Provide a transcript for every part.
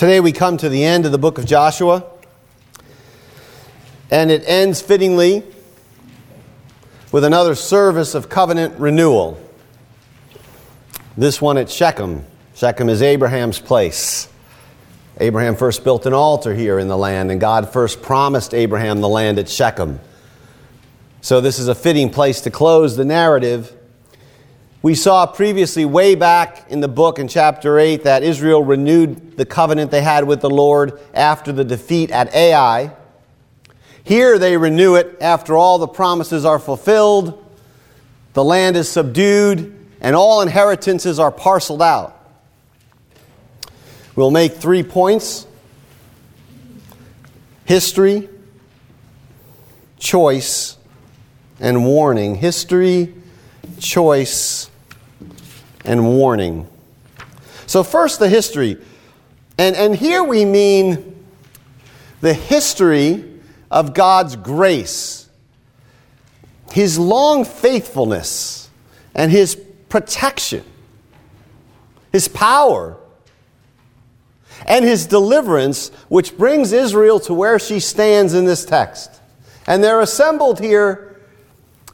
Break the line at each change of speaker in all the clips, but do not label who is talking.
Today we come to the end of the book of Joshua, and it ends fittingly with another service of covenant renewal. This one at Shechem. Shechem is Abraham's place. Abraham first built an altar here in the land, and God first promised Abraham the land at Shechem. So, this is a fitting place to close the narrative. We saw previously, way back in the book in chapter 8, that Israel renewed the covenant they had with the Lord after the defeat at Ai. Here they renew it after all the promises are fulfilled, the land is subdued, and all inheritances are parceled out. We'll make three points history, choice, and warning. History, choice, and warning. So, first, the history. And, and here we mean the history of God's grace, His long faithfulness, and His protection, His power, and His deliverance, which brings Israel to where she stands in this text. And they're assembled here,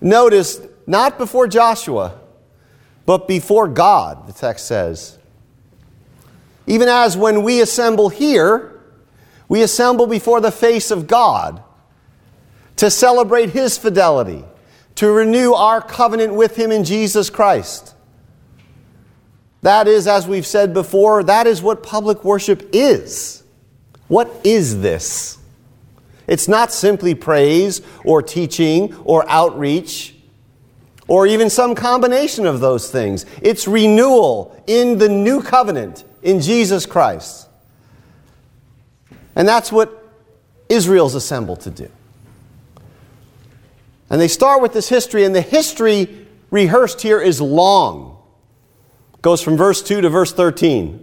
notice, not before Joshua, but before God, the text says. Even as when we assemble here, we assemble before the face of God to celebrate His fidelity, to renew our covenant with Him in Jesus Christ. That is, as we've said before, that is what public worship is. What is this? It's not simply praise or teaching or outreach or even some combination of those things. It's renewal in the new covenant in Jesus Christ. And that's what Israel's assembled to do. And they start with this history, and the history rehearsed here is long. It goes from verse 2 to verse 13.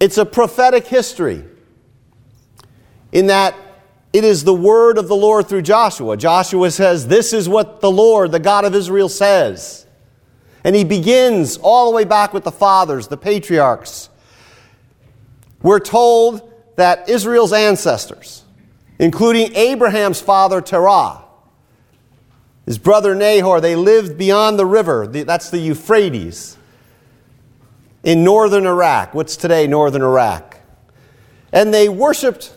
It's a prophetic history in that it is the word of the Lord through Joshua. Joshua says, This is what the Lord, the God of Israel, says. And he begins all the way back with the fathers, the patriarchs. We're told that Israel's ancestors, including Abraham's father Terah, his brother Nahor, they lived beyond the river. That's the Euphrates in northern Iraq, what's today northern Iraq. And they worshiped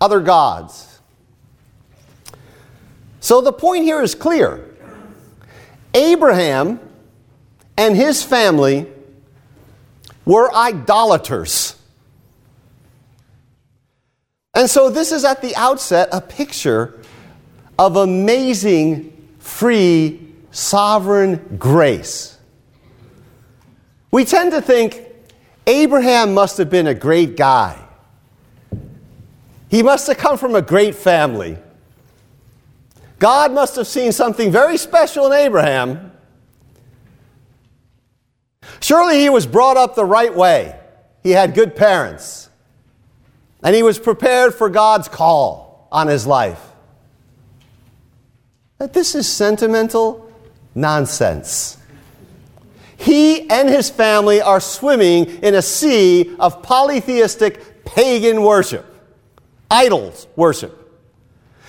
other gods. So the point here is clear. Abraham and his family were idolaters. And so this is at the outset a picture of amazing free, sovereign grace. We tend to think Abraham must have been a great guy. He must have come from a great family. God must have seen something very special in Abraham. Surely he was brought up the right way. He had good parents. And he was prepared for God's call on his life that this is sentimental nonsense. He and his family are swimming in a sea of polytheistic pagan worship, idols worship.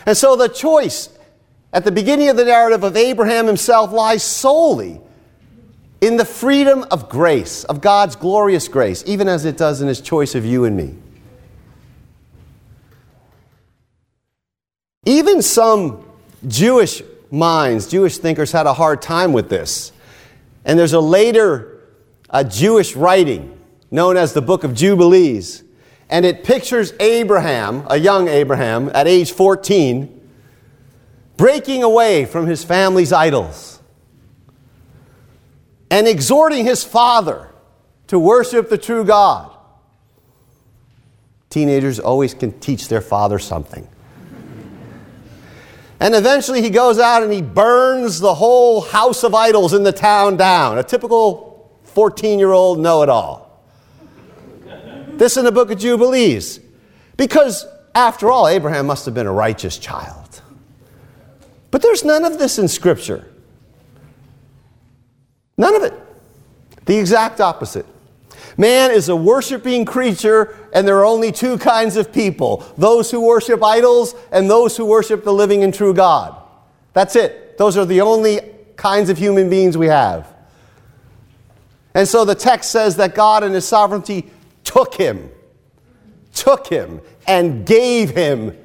And so the choice at the beginning of the narrative of Abraham himself lies solely in the freedom of grace, of God's glorious grace, even as it does in his choice of you and me. Even some Jewish minds, Jewish thinkers had a hard time with this. And there's a later a Jewish writing known as the Book of Jubilees. And it pictures Abraham, a young Abraham, at age 14, breaking away from his family's idols and exhorting his father to worship the true God. Teenagers always can teach their father something. And eventually he goes out and he burns the whole house of idols in the town down. A typical 14 year old know it all. This in the book of Jubilees. Because, after all, Abraham must have been a righteous child. But there's none of this in Scripture. None of it. The exact opposite. Man is a worshiping creature, and there are only two kinds of people those who worship idols and those who worship the living and true God. That's it. Those are the only kinds of human beings we have. And so the text says that God in his sovereignty took him, took him, and gave him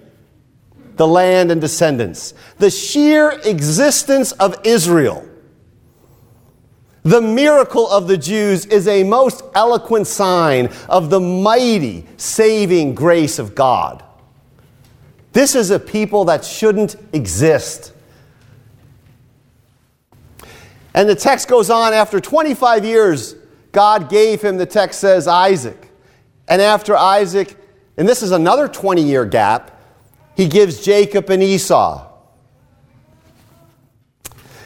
the land and descendants. The sheer existence of Israel, the miracle of the Jews, is a most eloquent sign of the mighty saving grace of God. This is a people that shouldn't exist. And the text goes on after 25 years, God gave him, the text says, Isaac. And after Isaac, and this is another 20 year gap, he gives Jacob and Esau.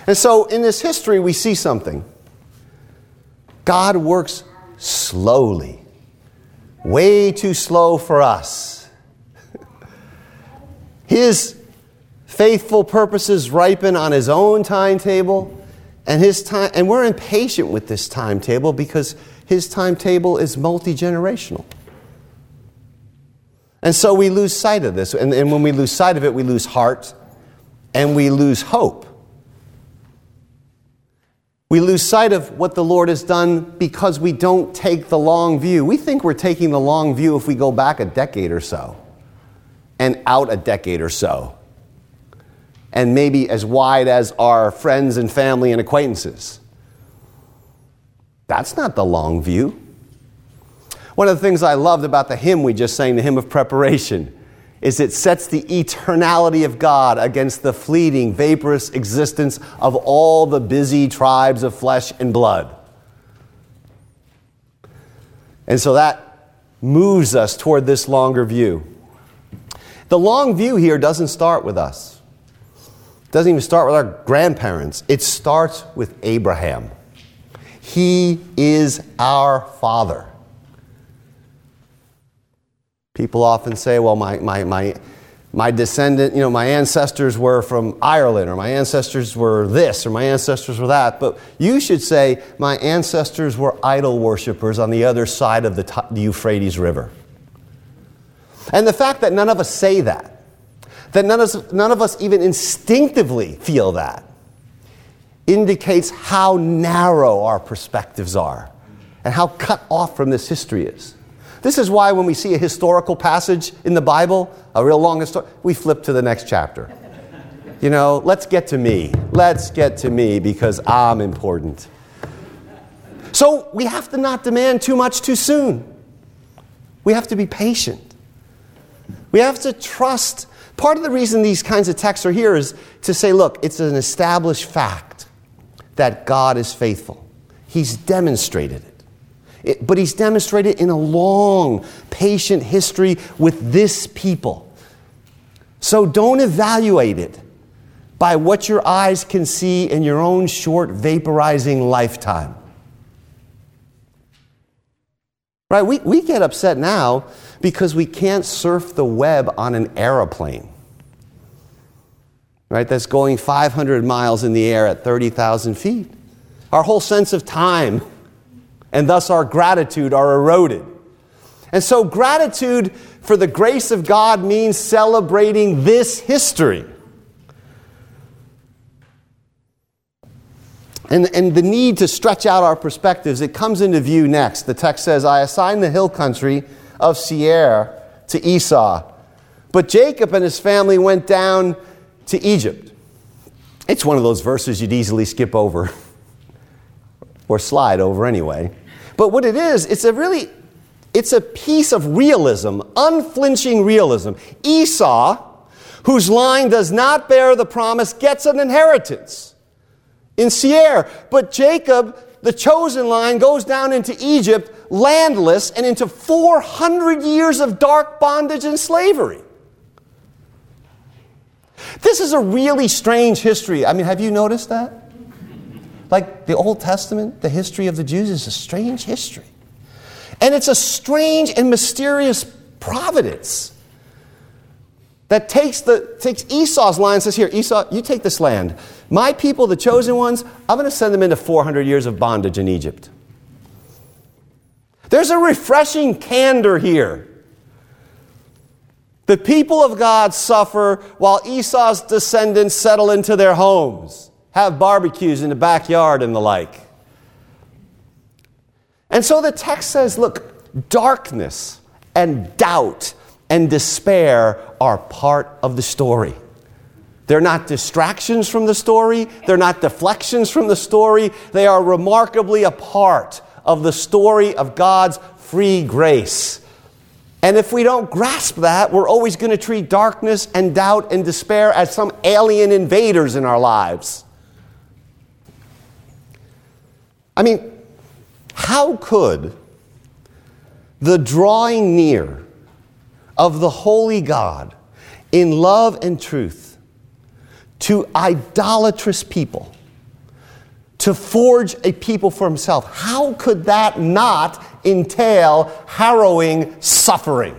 And so in this history, we see something. God works slowly, way too slow for us. His faithful purposes ripen on his own timetable and his time and we're impatient with this timetable because his timetable is multi-generational. And so we lose sight of this. And, and when we lose sight of it, we lose heart and we lose hope. We lose sight of what the Lord has done because we don't take the long view. We think we're taking the long view if we go back a decade or so and out a decade or so and maybe as wide as our friends and family and acquaintances. That's not the long view. One of the things I loved about the hymn we just sang, the hymn of preparation, is it sets the eternality of God against the fleeting, vaporous existence of all the busy tribes of flesh and blood. And so that moves us toward this longer view. The long view here doesn't start with us. It doesn't even start with our grandparents. It starts with Abraham. He is our father. People often say, well, my, my, my, my descendant, you know, my ancestors were from Ireland, or my ancestors were this, or my ancestors were that. But you should say, my ancestors were idol worshippers on the other side of the, the Euphrates River. And the fact that none of us say that, that none of, us, none of us even instinctively feel that indicates how narrow our perspectives are and how cut off from this history is. This is why when we see a historical passage in the Bible, a real long story, we flip to the next chapter. You know, let's get to me. Let's get to me because I'm important. So we have to not demand too much too soon. We have to be patient. We have to trust Part of the reason these kinds of texts are here is to say, look, it's an established fact that God is faithful. He's demonstrated it. It. But He's demonstrated in a long, patient history with this people. So don't evaluate it by what your eyes can see in your own short, vaporizing lifetime. Right? We, we get upset now because we can't surf the web on an aeroplane. Right? That's going 500 miles in the air at 30,000 feet. Our whole sense of time and thus our gratitude are eroded. And so, gratitude for the grace of God means celebrating this history. And, and the need to stretch out our perspectives, it comes into view next. The text says, I assign the hill country of Seir to Esau. But Jacob and his family went down to Egypt. It's one of those verses you'd easily skip over or slide over anyway. But what it is, it's a really it's a piece of realism, unflinching realism. Esau, whose line does not bear the promise, gets an inheritance in Seir. But Jacob, the chosen line, goes down into Egypt landless and into 400 years of dark bondage and slavery. This is a really strange history. I mean, have you noticed that? Like the Old Testament, the history of the Jews is a strange history. And it's a strange and mysterious providence that takes, the, takes Esau's line and says, Here, Esau, you take this land. My people, the chosen ones, I'm going to send them into 400 years of bondage in Egypt. There's a refreshing candor here. The people of God suffer while Esau's descendants settle into their homes, have barbecues in the backyard and the like. And so the text says look, darkness and doubt and despair are part of the story. They're not distractions from the story, they're not deflections from the story, they are remarkably a part of the story of God's free grace. And if we don't grasp that, we're always going to treat darkness and doubt and despair as some alien invaders in our lives. I mean, how could the drawing near of the holy God in love and truth to idolatrous people, to forge a people for himself, how could that not entail harrowing suffering?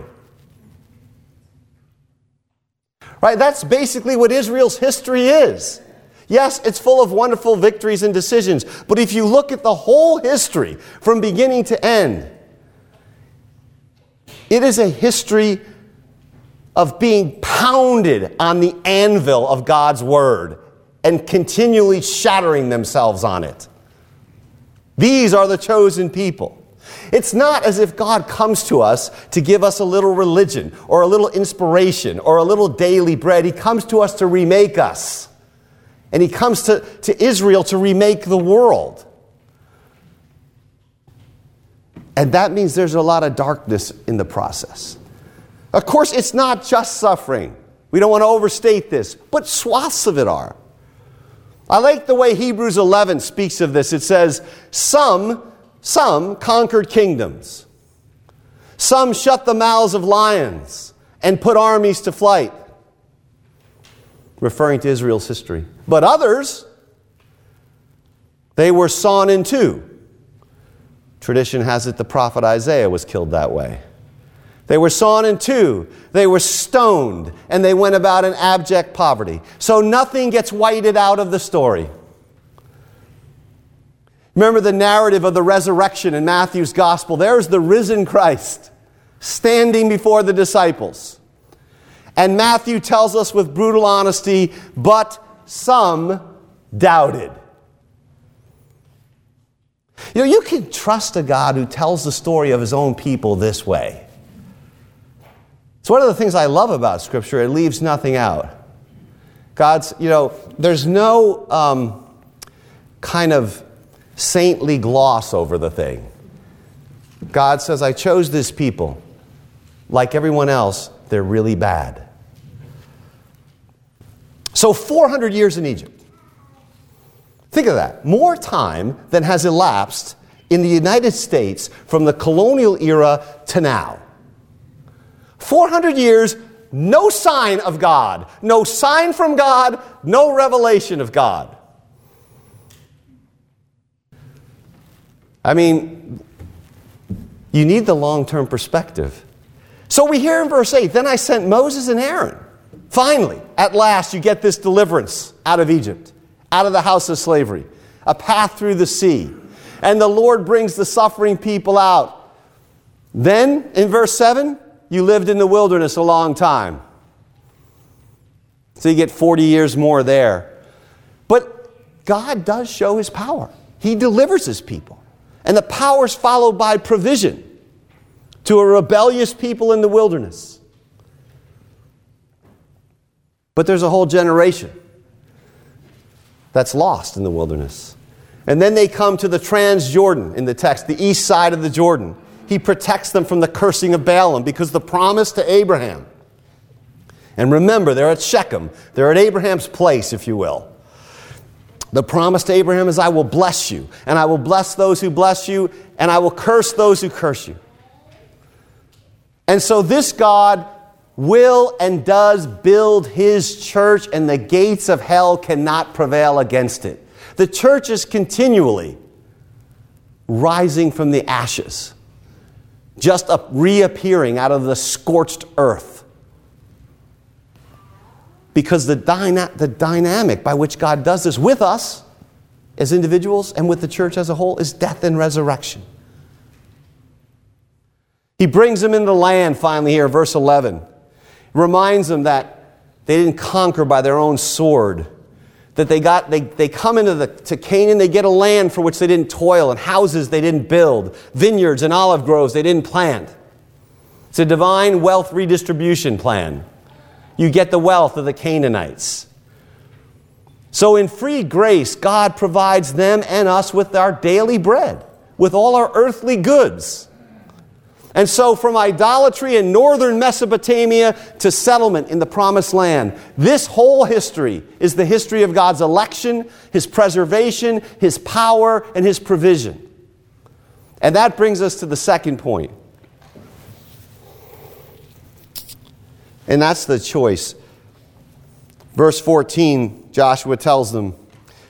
Right? That's basically what Israel's history is. Yes, it's full of wonderful victories and decisions, but if you look at the whole history from beginning to end, it is a history of being pounded on the anvil of God's word and continually shattering themselves on it. These are the chosen people. It's not as if God comes to us to give us a little religion or a little inspiration or a little daily bread. He comes to us to remake us. And He comes to, to Israel to remake the world. And that means there's a lot of darkness in the process. Of course, it's not just suffering. We don't want to overstate this, but swaths of it are. I like the way Hebrews 11 speaks of this. It says, Some, some conquered kingdoms, some shut the mouths of lions and put armies to flight, referring to Israel's history. But others, they were sawn in two. Tradition has it the prophet Isaiah was killed that way. They were sawn in two. They were stoned, and they went about in abject poverty. So nothing gets whited out of the story. Remember the narrative of the resurrection in Matthew's gospel. There's the risen Christ standing before the disciples. And Matthew tells us with brutal honesty, but some doubted. You know, you can trust a God who tells the story of his own people this way. It's one of the things I love about Scripture, it leaves nothing out. God's, you know, there's no um, kind of saintly gloss over the thing. God says, I chose this people. Like everyone else, they're really bad. So, 400 years in Egypt. Think of that. More time than has elapsed in the United States from the colonial era to now. 400 years, no sign of God, no sign from God, no revelation of God. I mean, you need the long term perspective. So we hear in verse 8 Then I sent Moses and Aaron. Finally, at last, you get this deliverance out of Egypt, out of the house of slavery, a path through the sea. And the Lord brings the suffering people out. Then, in verse 7, you lived in the wilderness a long time. So you get 40 years more there. But God does show his power, he delivers his people. And the power is followed by provision to a rebellious people in the wilderness. But there's a whole generation that's lost in the wilderness. And then they come to the Transjordan in the text, the east side of the Jordan he protects them from the cursing of Balaam because the promise to Abraham. And remember, they're at Shechem. They're at Abraham's place, if you will. The promise to Abraham is, I will bless you, and I will bless those who bless you, and I will curse those who curse you. And so this God will and does build his church, and the gates of hell cannot prevail against it. The church is continually rising from the ashes just a reappearing out of the scorched earth. Because the, dyna- the dynamic by which God does this with us as individuals and with the church as a whole is death and resurrection. He brings them into the land finally here, verse 11. Reminds them that they didn't conquer by their own sword. That they got they, they come into the to Canaan, they get a land for which they didn't toil, and houses they didn't build, vineyards and olive groves they didn't plant. It's a divine wealth redistribution plan. You get the wealth of the Canaanites. So, in free grace, God provides them and us with our daily bread, with all our earthly goods. And so, from idolatry in northern Mesopotamia to settlement in the promised land, this whole history is the history of God's election, His preservation, His power, and His provision. And that brings us to the second point. And that's the choice. Verse 14 Joshua tells them,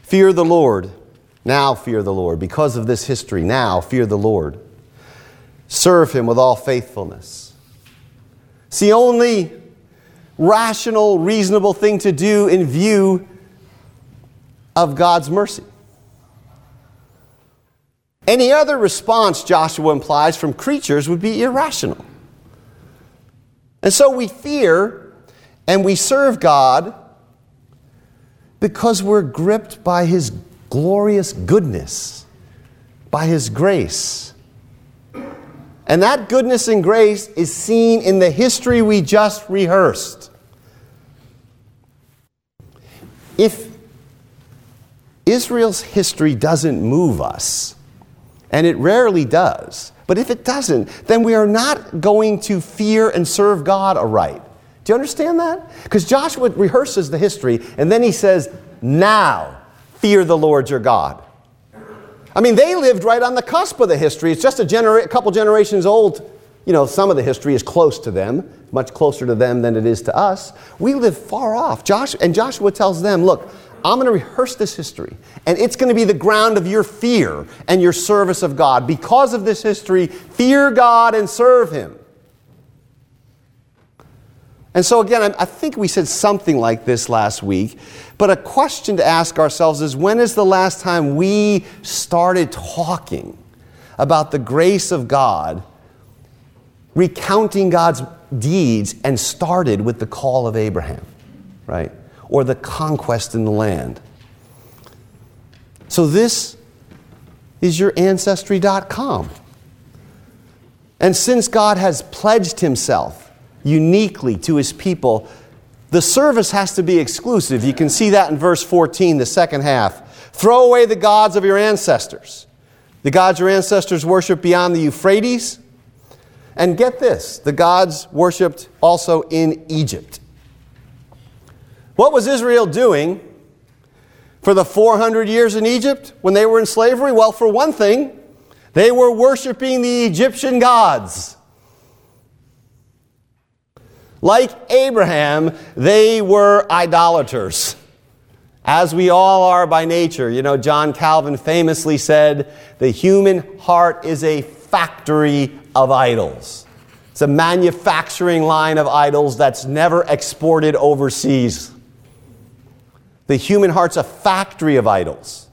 Fear the Lord. Now fear the Lord. Because of this history, now fear the Lord. Serve him with all faithfulness. It's the only rational, reasonable thing to do in view of God's mercy. Any other response, Joshua implies, from creatures would be irrational. And so we fear and we serve God because we're gripped by His glorious goodness, by His grace. And that goodness and grace is seen in the history we just rehearsed. If Israel's history doesn't move us, and it rarely does, but if it doesn't, then we are not going to fear and serve God aright. Do you understand that? Because Joshua rehearses the history and then he says, Now fear the Lord your God. I mean, they lived right on the cusp of the history. It's just a, genera- a couple generations old. You know, some of the history is close to them, much closer to them than it is to us. We live far off. Josh, and Joshua tells them, Look, I'm going to rehearse this history, and it's going to be the ground of your fear and your service of God. Because of this history, fear God and serve Him. And so, again, I think we said something like this last week, but a question to ask ourselves is when is the last time we started talking about the grace of God, recounting God's deeds, and started with the call of Abraham, right? Or the conquest in the land. So, this is your Ancestry.com. And since God has pledged Himself, uniquely to his people, the service has to be exclusive. You can see that in verse 14, the second half. Throw away the gods of your ancestors, the gods your ancestors worshiped beyond the Euphrates. And get this the gods worshiped also in Egypt. What was Israel doing for the 400 years in Egypt when they were in slavery? Well, for one thing, they were worshiping the Egyptian gods. Like Abraham, they were idolaters, as we all are by nature. You know, John Calvin famously said, The human heart is a factory of idols. It's a manufacturing line of idols that's never exported overseas. The human heart's a factory of idols.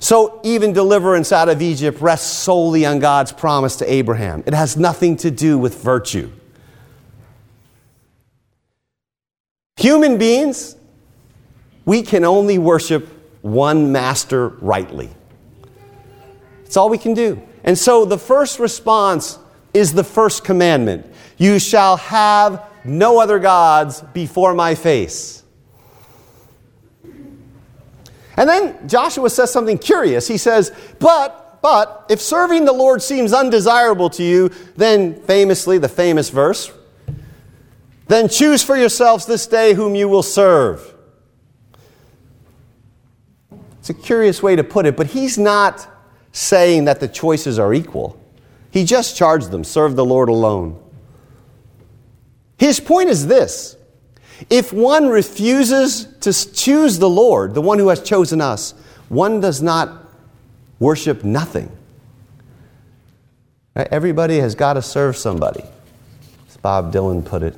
So, even deliverance out of Egypt rests solely on God's promise to Abraham. It has nothing to do with virtue. Human beings, we can only worship one master rightly. That's all we can do. And so the first response is the first commandment You shall have no other gods before my face. And then Joshua says something curious. He says, But, but, if serving the Lord seems undesirable to you, then famously, the famous verse, then choose for yourselves this day whom you will serve. It's a curious way to put it, but he's not saying that the choices are equal. He just charged them serve the Lord alone. His point is this if one refuses to choose the Lord, the one who has chosen us, one does not worship nothing. Everybody has got to serve somebody, as Bob Dylan put it.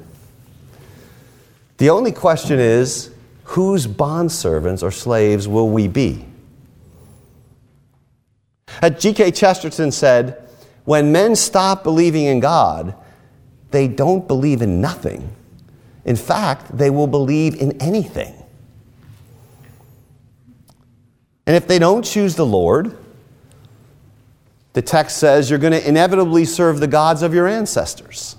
The only question is whose bondservants or slaves will we be? Uh, G.K. Chesterton said, when men stop believing in God, they don't believe in nothing. In fact, they will believe in anything. And if they don't choose the Lord, the text says you're going to inevitably serve the gods of your ancestors.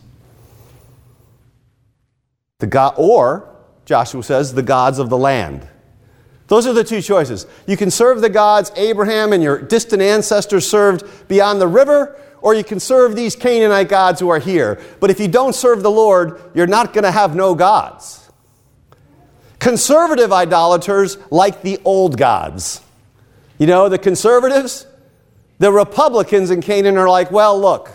The God, or, Joshua says, the gods of the land. Those are the two choices. You can serve the gods Abraham and your distant ancestors served beyond the river, or you can serve these Canaanite gods who are here. But if you don't serve the Lord, you're not going to have no gods. Conservative idolaters like the old gods. You know, the conservatives, the Republicans in Canaan are like, well, look,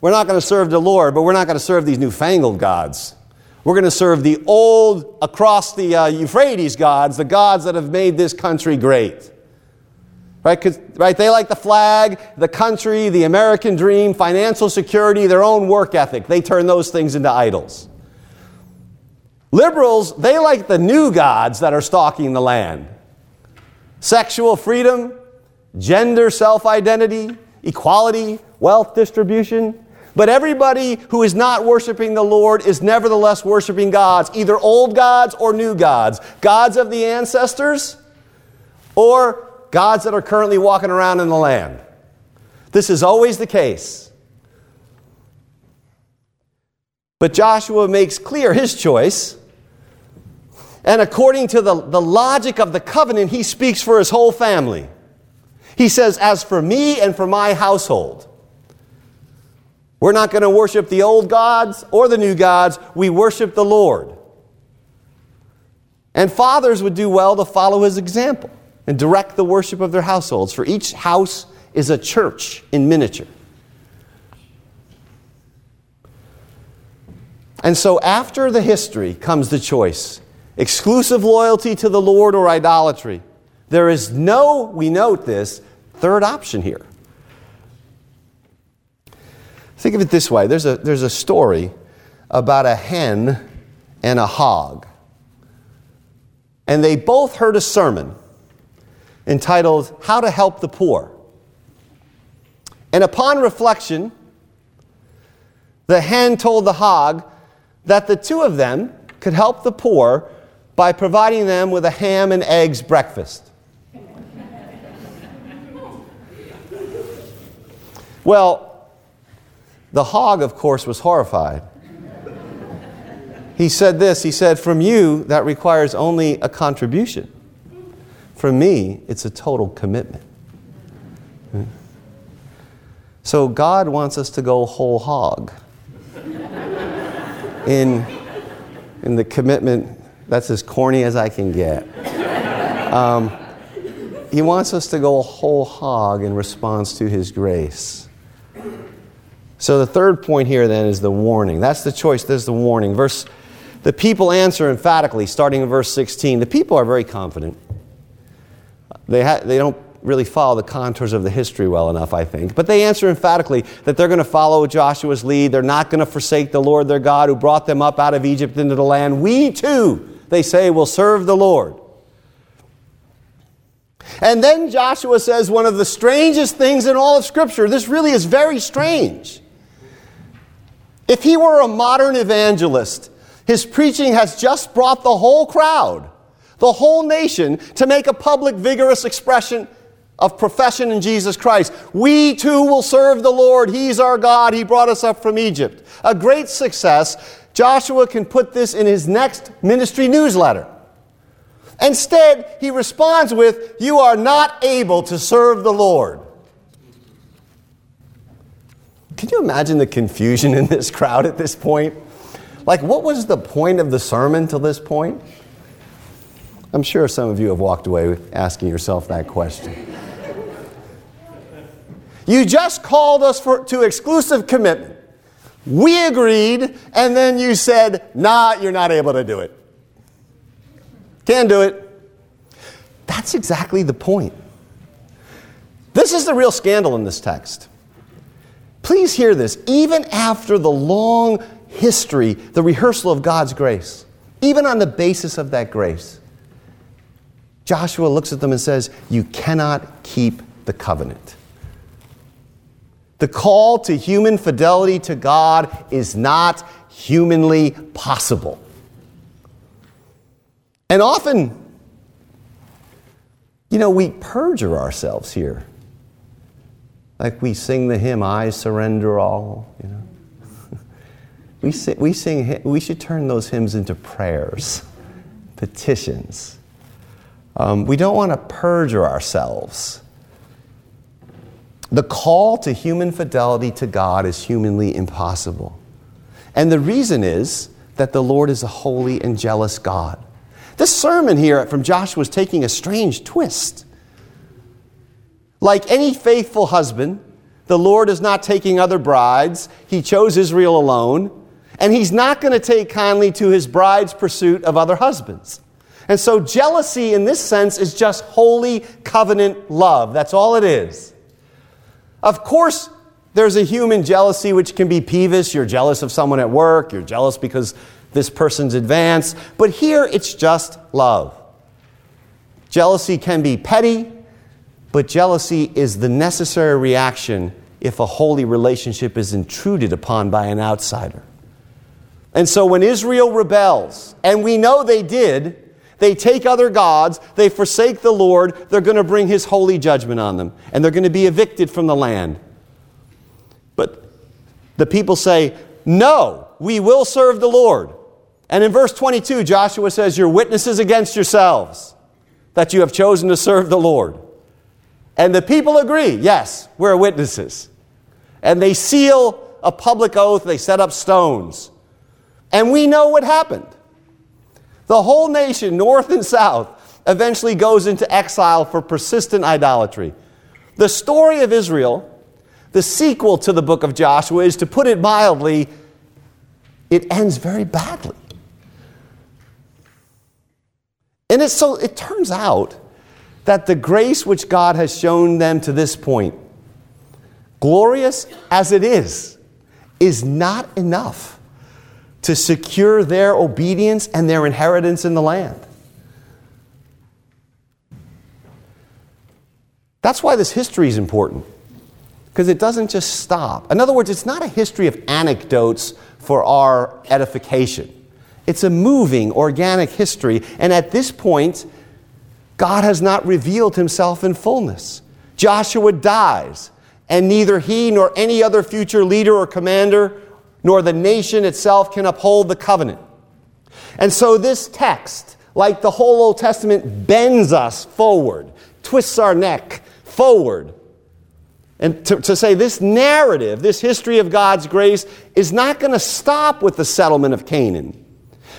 we're not going to serve the Lord, but we're not going to serve these newfangled gods. We're going to serve the old, across the uh, Euphrates gods, the gods that have made this country great. Right? right? They like the flag, the country, the American dream, financial security, their own work ethic. They turn those things into idols. Liberals, they like the new gods that are stalking the land sexual freedom, gender self identity, equality, wealth distribution. But everybody who is not worshiping the Lord is nevertheless worshiping gods, either old gods or new gods, gods of the ancestors or gods that are currently walking around in the land. This is always the case. But Joshua makes clear his choice. And according to the, the logic of the covenant, he speaks for his whole family. He says, As for me and for my household, we're not going to worship the old gods or the new gods, we worship the Lord. And fathers would do well to follow his example and direct the worship of their households, for each house is a church in miniature. And so, after the history comes the choice exclusive loyalty to the Lord or idolatry. There is no, we note this, third option here. Think of it this way there's a, there's a story about a hen and a hog. And they both heard a sermon entitled How to Help the Poor. And upon reflection, the hen told the hog that the two of them could help the poor by providing them with a ham and eggs breakfast. Well, the hog, of course, was horrified. He said this He said, From you, that requires only a contribution. From me, it's a total commitment. So God wants us to go whole hog in, in the commitment. That's as corny as I can get. Um, he wants us to go whole hog in response to his grace. So the third point here then is the warning. That's the choice. There's the warning. Verse the people answer emphatically, starting in verse 16. The people are very confident. They, ha- they don't really follow the contours of the history well enough, I think. But they answer emphatically that they're going to follow Joshua's lead. They're not going to forsake the Lord their God who brought them up out of Egypt into the land. We too, they say, will serve the Lord. And then Joshua says one of the strangest things in all of Scripture. This really is very strange. If he were a modern evangelist, his preaching has just brought the whole crowd, the whole nation, to make a public, vigorous expression of profession in Jesus Christ. We too will serve the Lord. He's our God. He brought us up from Egypt. A great success. Joshua can put this in his next ministry newsletter. Instead, he responds with, You are not able to serve the Lord. Can you imagine the confusion in this crowd at this point? Like, what was the point of the sermon till this point? I'm sure some of you have walked away asking yourself that question. you just called us for, to exclusive commitment. We agreed, and then you said, nah, you're not able to do it. Can't do it. That's exactly the point. This is the real scandal in this text. Please hear this. Even after the long history, the rehearsal of God's grace, even on the basis of that grace, Joshua looks at them and says, You cannot keep the covenant. The call to human fidelity to God is not humanly possible. And often, you know, we perjure ourselves here. Like we sing the hymn, I surrender all, you know. we, sing, we, sing, we should turn those hymns into prayers, petitions. Um, we don't want to perjure ourselves. The call to human fidelity to God is humanly impossible. And the reason is that the Lord is a holy and jealous God. This sermon here from Joshua is taking a strange twist. Like any faithful husband, the Lord is not taking other brides. He chose Israel alone. And he's not going to take kindly to his bride's pursuit of other husbands. And so, jealousy in this sense is just holy covenant love. That's all it is. Of course, there's a human jealousy which can be peevish. You're jealous of someone at work, you're jealous because this person's advanced. But here, it's just love. Jealousy can be petty, but jealousy is the necessary reaction if a holy relationship is intruded upon by an outsider. And so when Israel rebels, and we know they did, they take other gods, they forsake the Lord, they're going to bring his holy judgment on them, and they're going to be evicted from the land. But the people say, No, we will serve the Lord. And in verse 22, Joshua says, You're witnesses against yourselves that you have chosen to serve the Lord. And the people agree, Yes, we're witnesses. And they seal a public oath, they set up stones. And we know what happened. The whole nation, north and south, eventually goes into exile for persistent idolatry. The story of Israel, the sequel to the book of Joshua, is to put it mildly, it ends very badly. And it's so it turns out that the grace which God has shown them to this point, glorious as it is, is not enough to secure their obedience and their inheritance in the land. That's why this history is important, because it doesn't just stop. In other words, it's not a history of anecdotes for our edification. It's a moving, organic history, and at this point, God has not revealed himself in fullness. Joshua dies, and neither he nor any other future leader or commander nor the nation itself can uphold the covenant. And so this text, like the whole Old Testament, bends us forward, twists our neck forward. And to, to say this narrative, this history of God's grace, is not going to stop with the settlement of Canaan.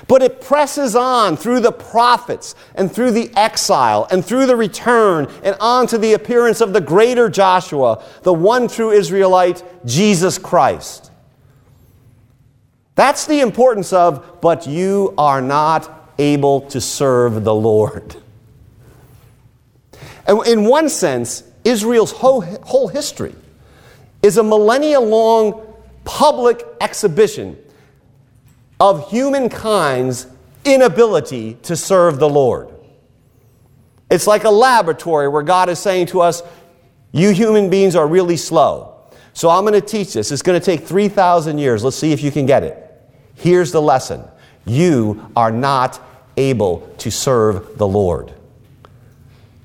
But it presses on through the prophets and through the exile and through the return and on to the appearance of the greater Joshua, the one true Israelite, Jesus Christ. That's the importance of, but you are not able to serve the Lord. And in one sense, Israel's whole, history is a millennia long public exhibition of humankind's inability to serve the Lord. It's like a laboratory where God is saying to us, You human beings are really slow. So I'm going to teach this. It's going to take 3,000 years. Let's see if you can get it. Here's the lesson you are not able to serve the Lord.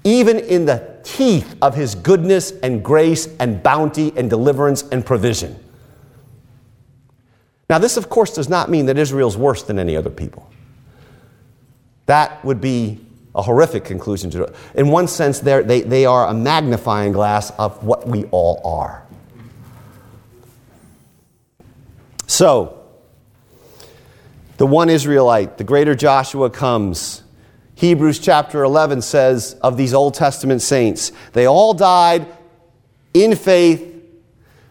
Even in the teeth of his goodness and grace and bounty and deliverance and provision. Now, this, of course, does not mean that Israel's worse than any other people. That would be a horrific conclusion to it. In one sense, they, they are a magnifying glass of what we all are. So, the one Israelite, the greater Joshua comes. Hebrews chapter 11 says of these Old Testament saints, they all died in faith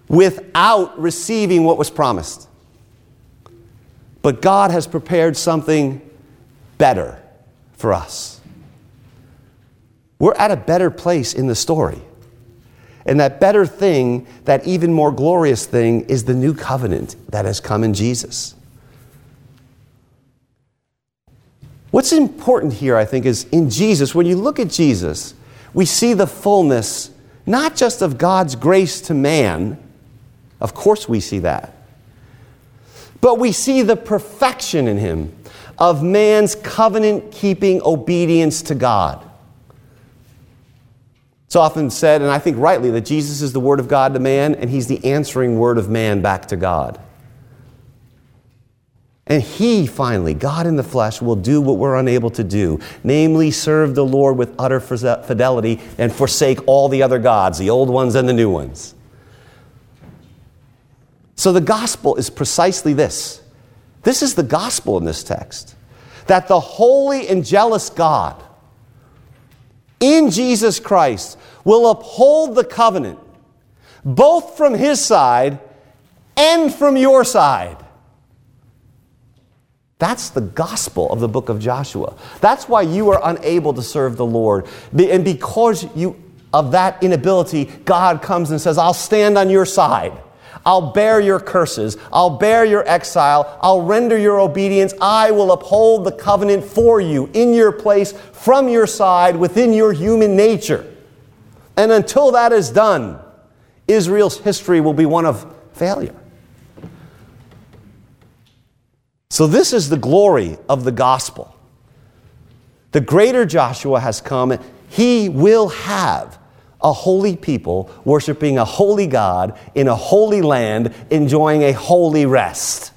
without receiving what was promised. But God has prepared something better for us. We're at a better place in the story. And that better thing, that even more glorious thing, is the new covenant that has come in Jesus. What's important here, I think, is in Jesus, when you look at Jesus, we see the fullness not just of God's grace to man, Of course, we see that. But we see the perfection in him of man's covenant keeping obedience to God. It's often said, and I think rightly, that Jesus is the Word of God to man, and He's the answering Word of man back to God. And He finally, God in the flesh, will do what we're unable to do namely, serve the Lord with utter fidelity and forsake all the other gods, the old ones and the new ones. So the gospel is precisely this. This is the gospel in this text that the holy and jealous God in Jesus Christ will uphold the covenant both from his side and from your side. That's the gospel of the book of Joshua. That's why you are unable to serve the Lord. And because you, of that inability, God comes and says, I'll stand on your side. I'll bear your curses. I'll bear your exile. I'll render your obedience. I will uphold the covenant for you in your place, from your side, within your human nature. And until that is done, Israel's history will be one of failure. So, this is the glory of the gospel. The greater Joshua has come. He will have a holy people worshiping a holy God in a holy land, enjoying a holy rest.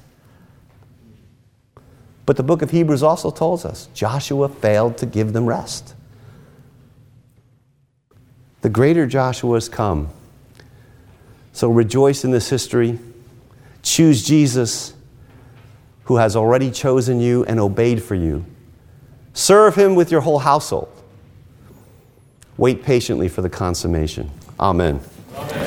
But the book of Hebrews also tells us Joshua failed to give them rest. The greater Joshua has come. So rejoice in this history. Choose Jesus, who has already chosen you and obeyed for you. Serve him with your whole household. Wait patiently for the consummation. Amen. Amen.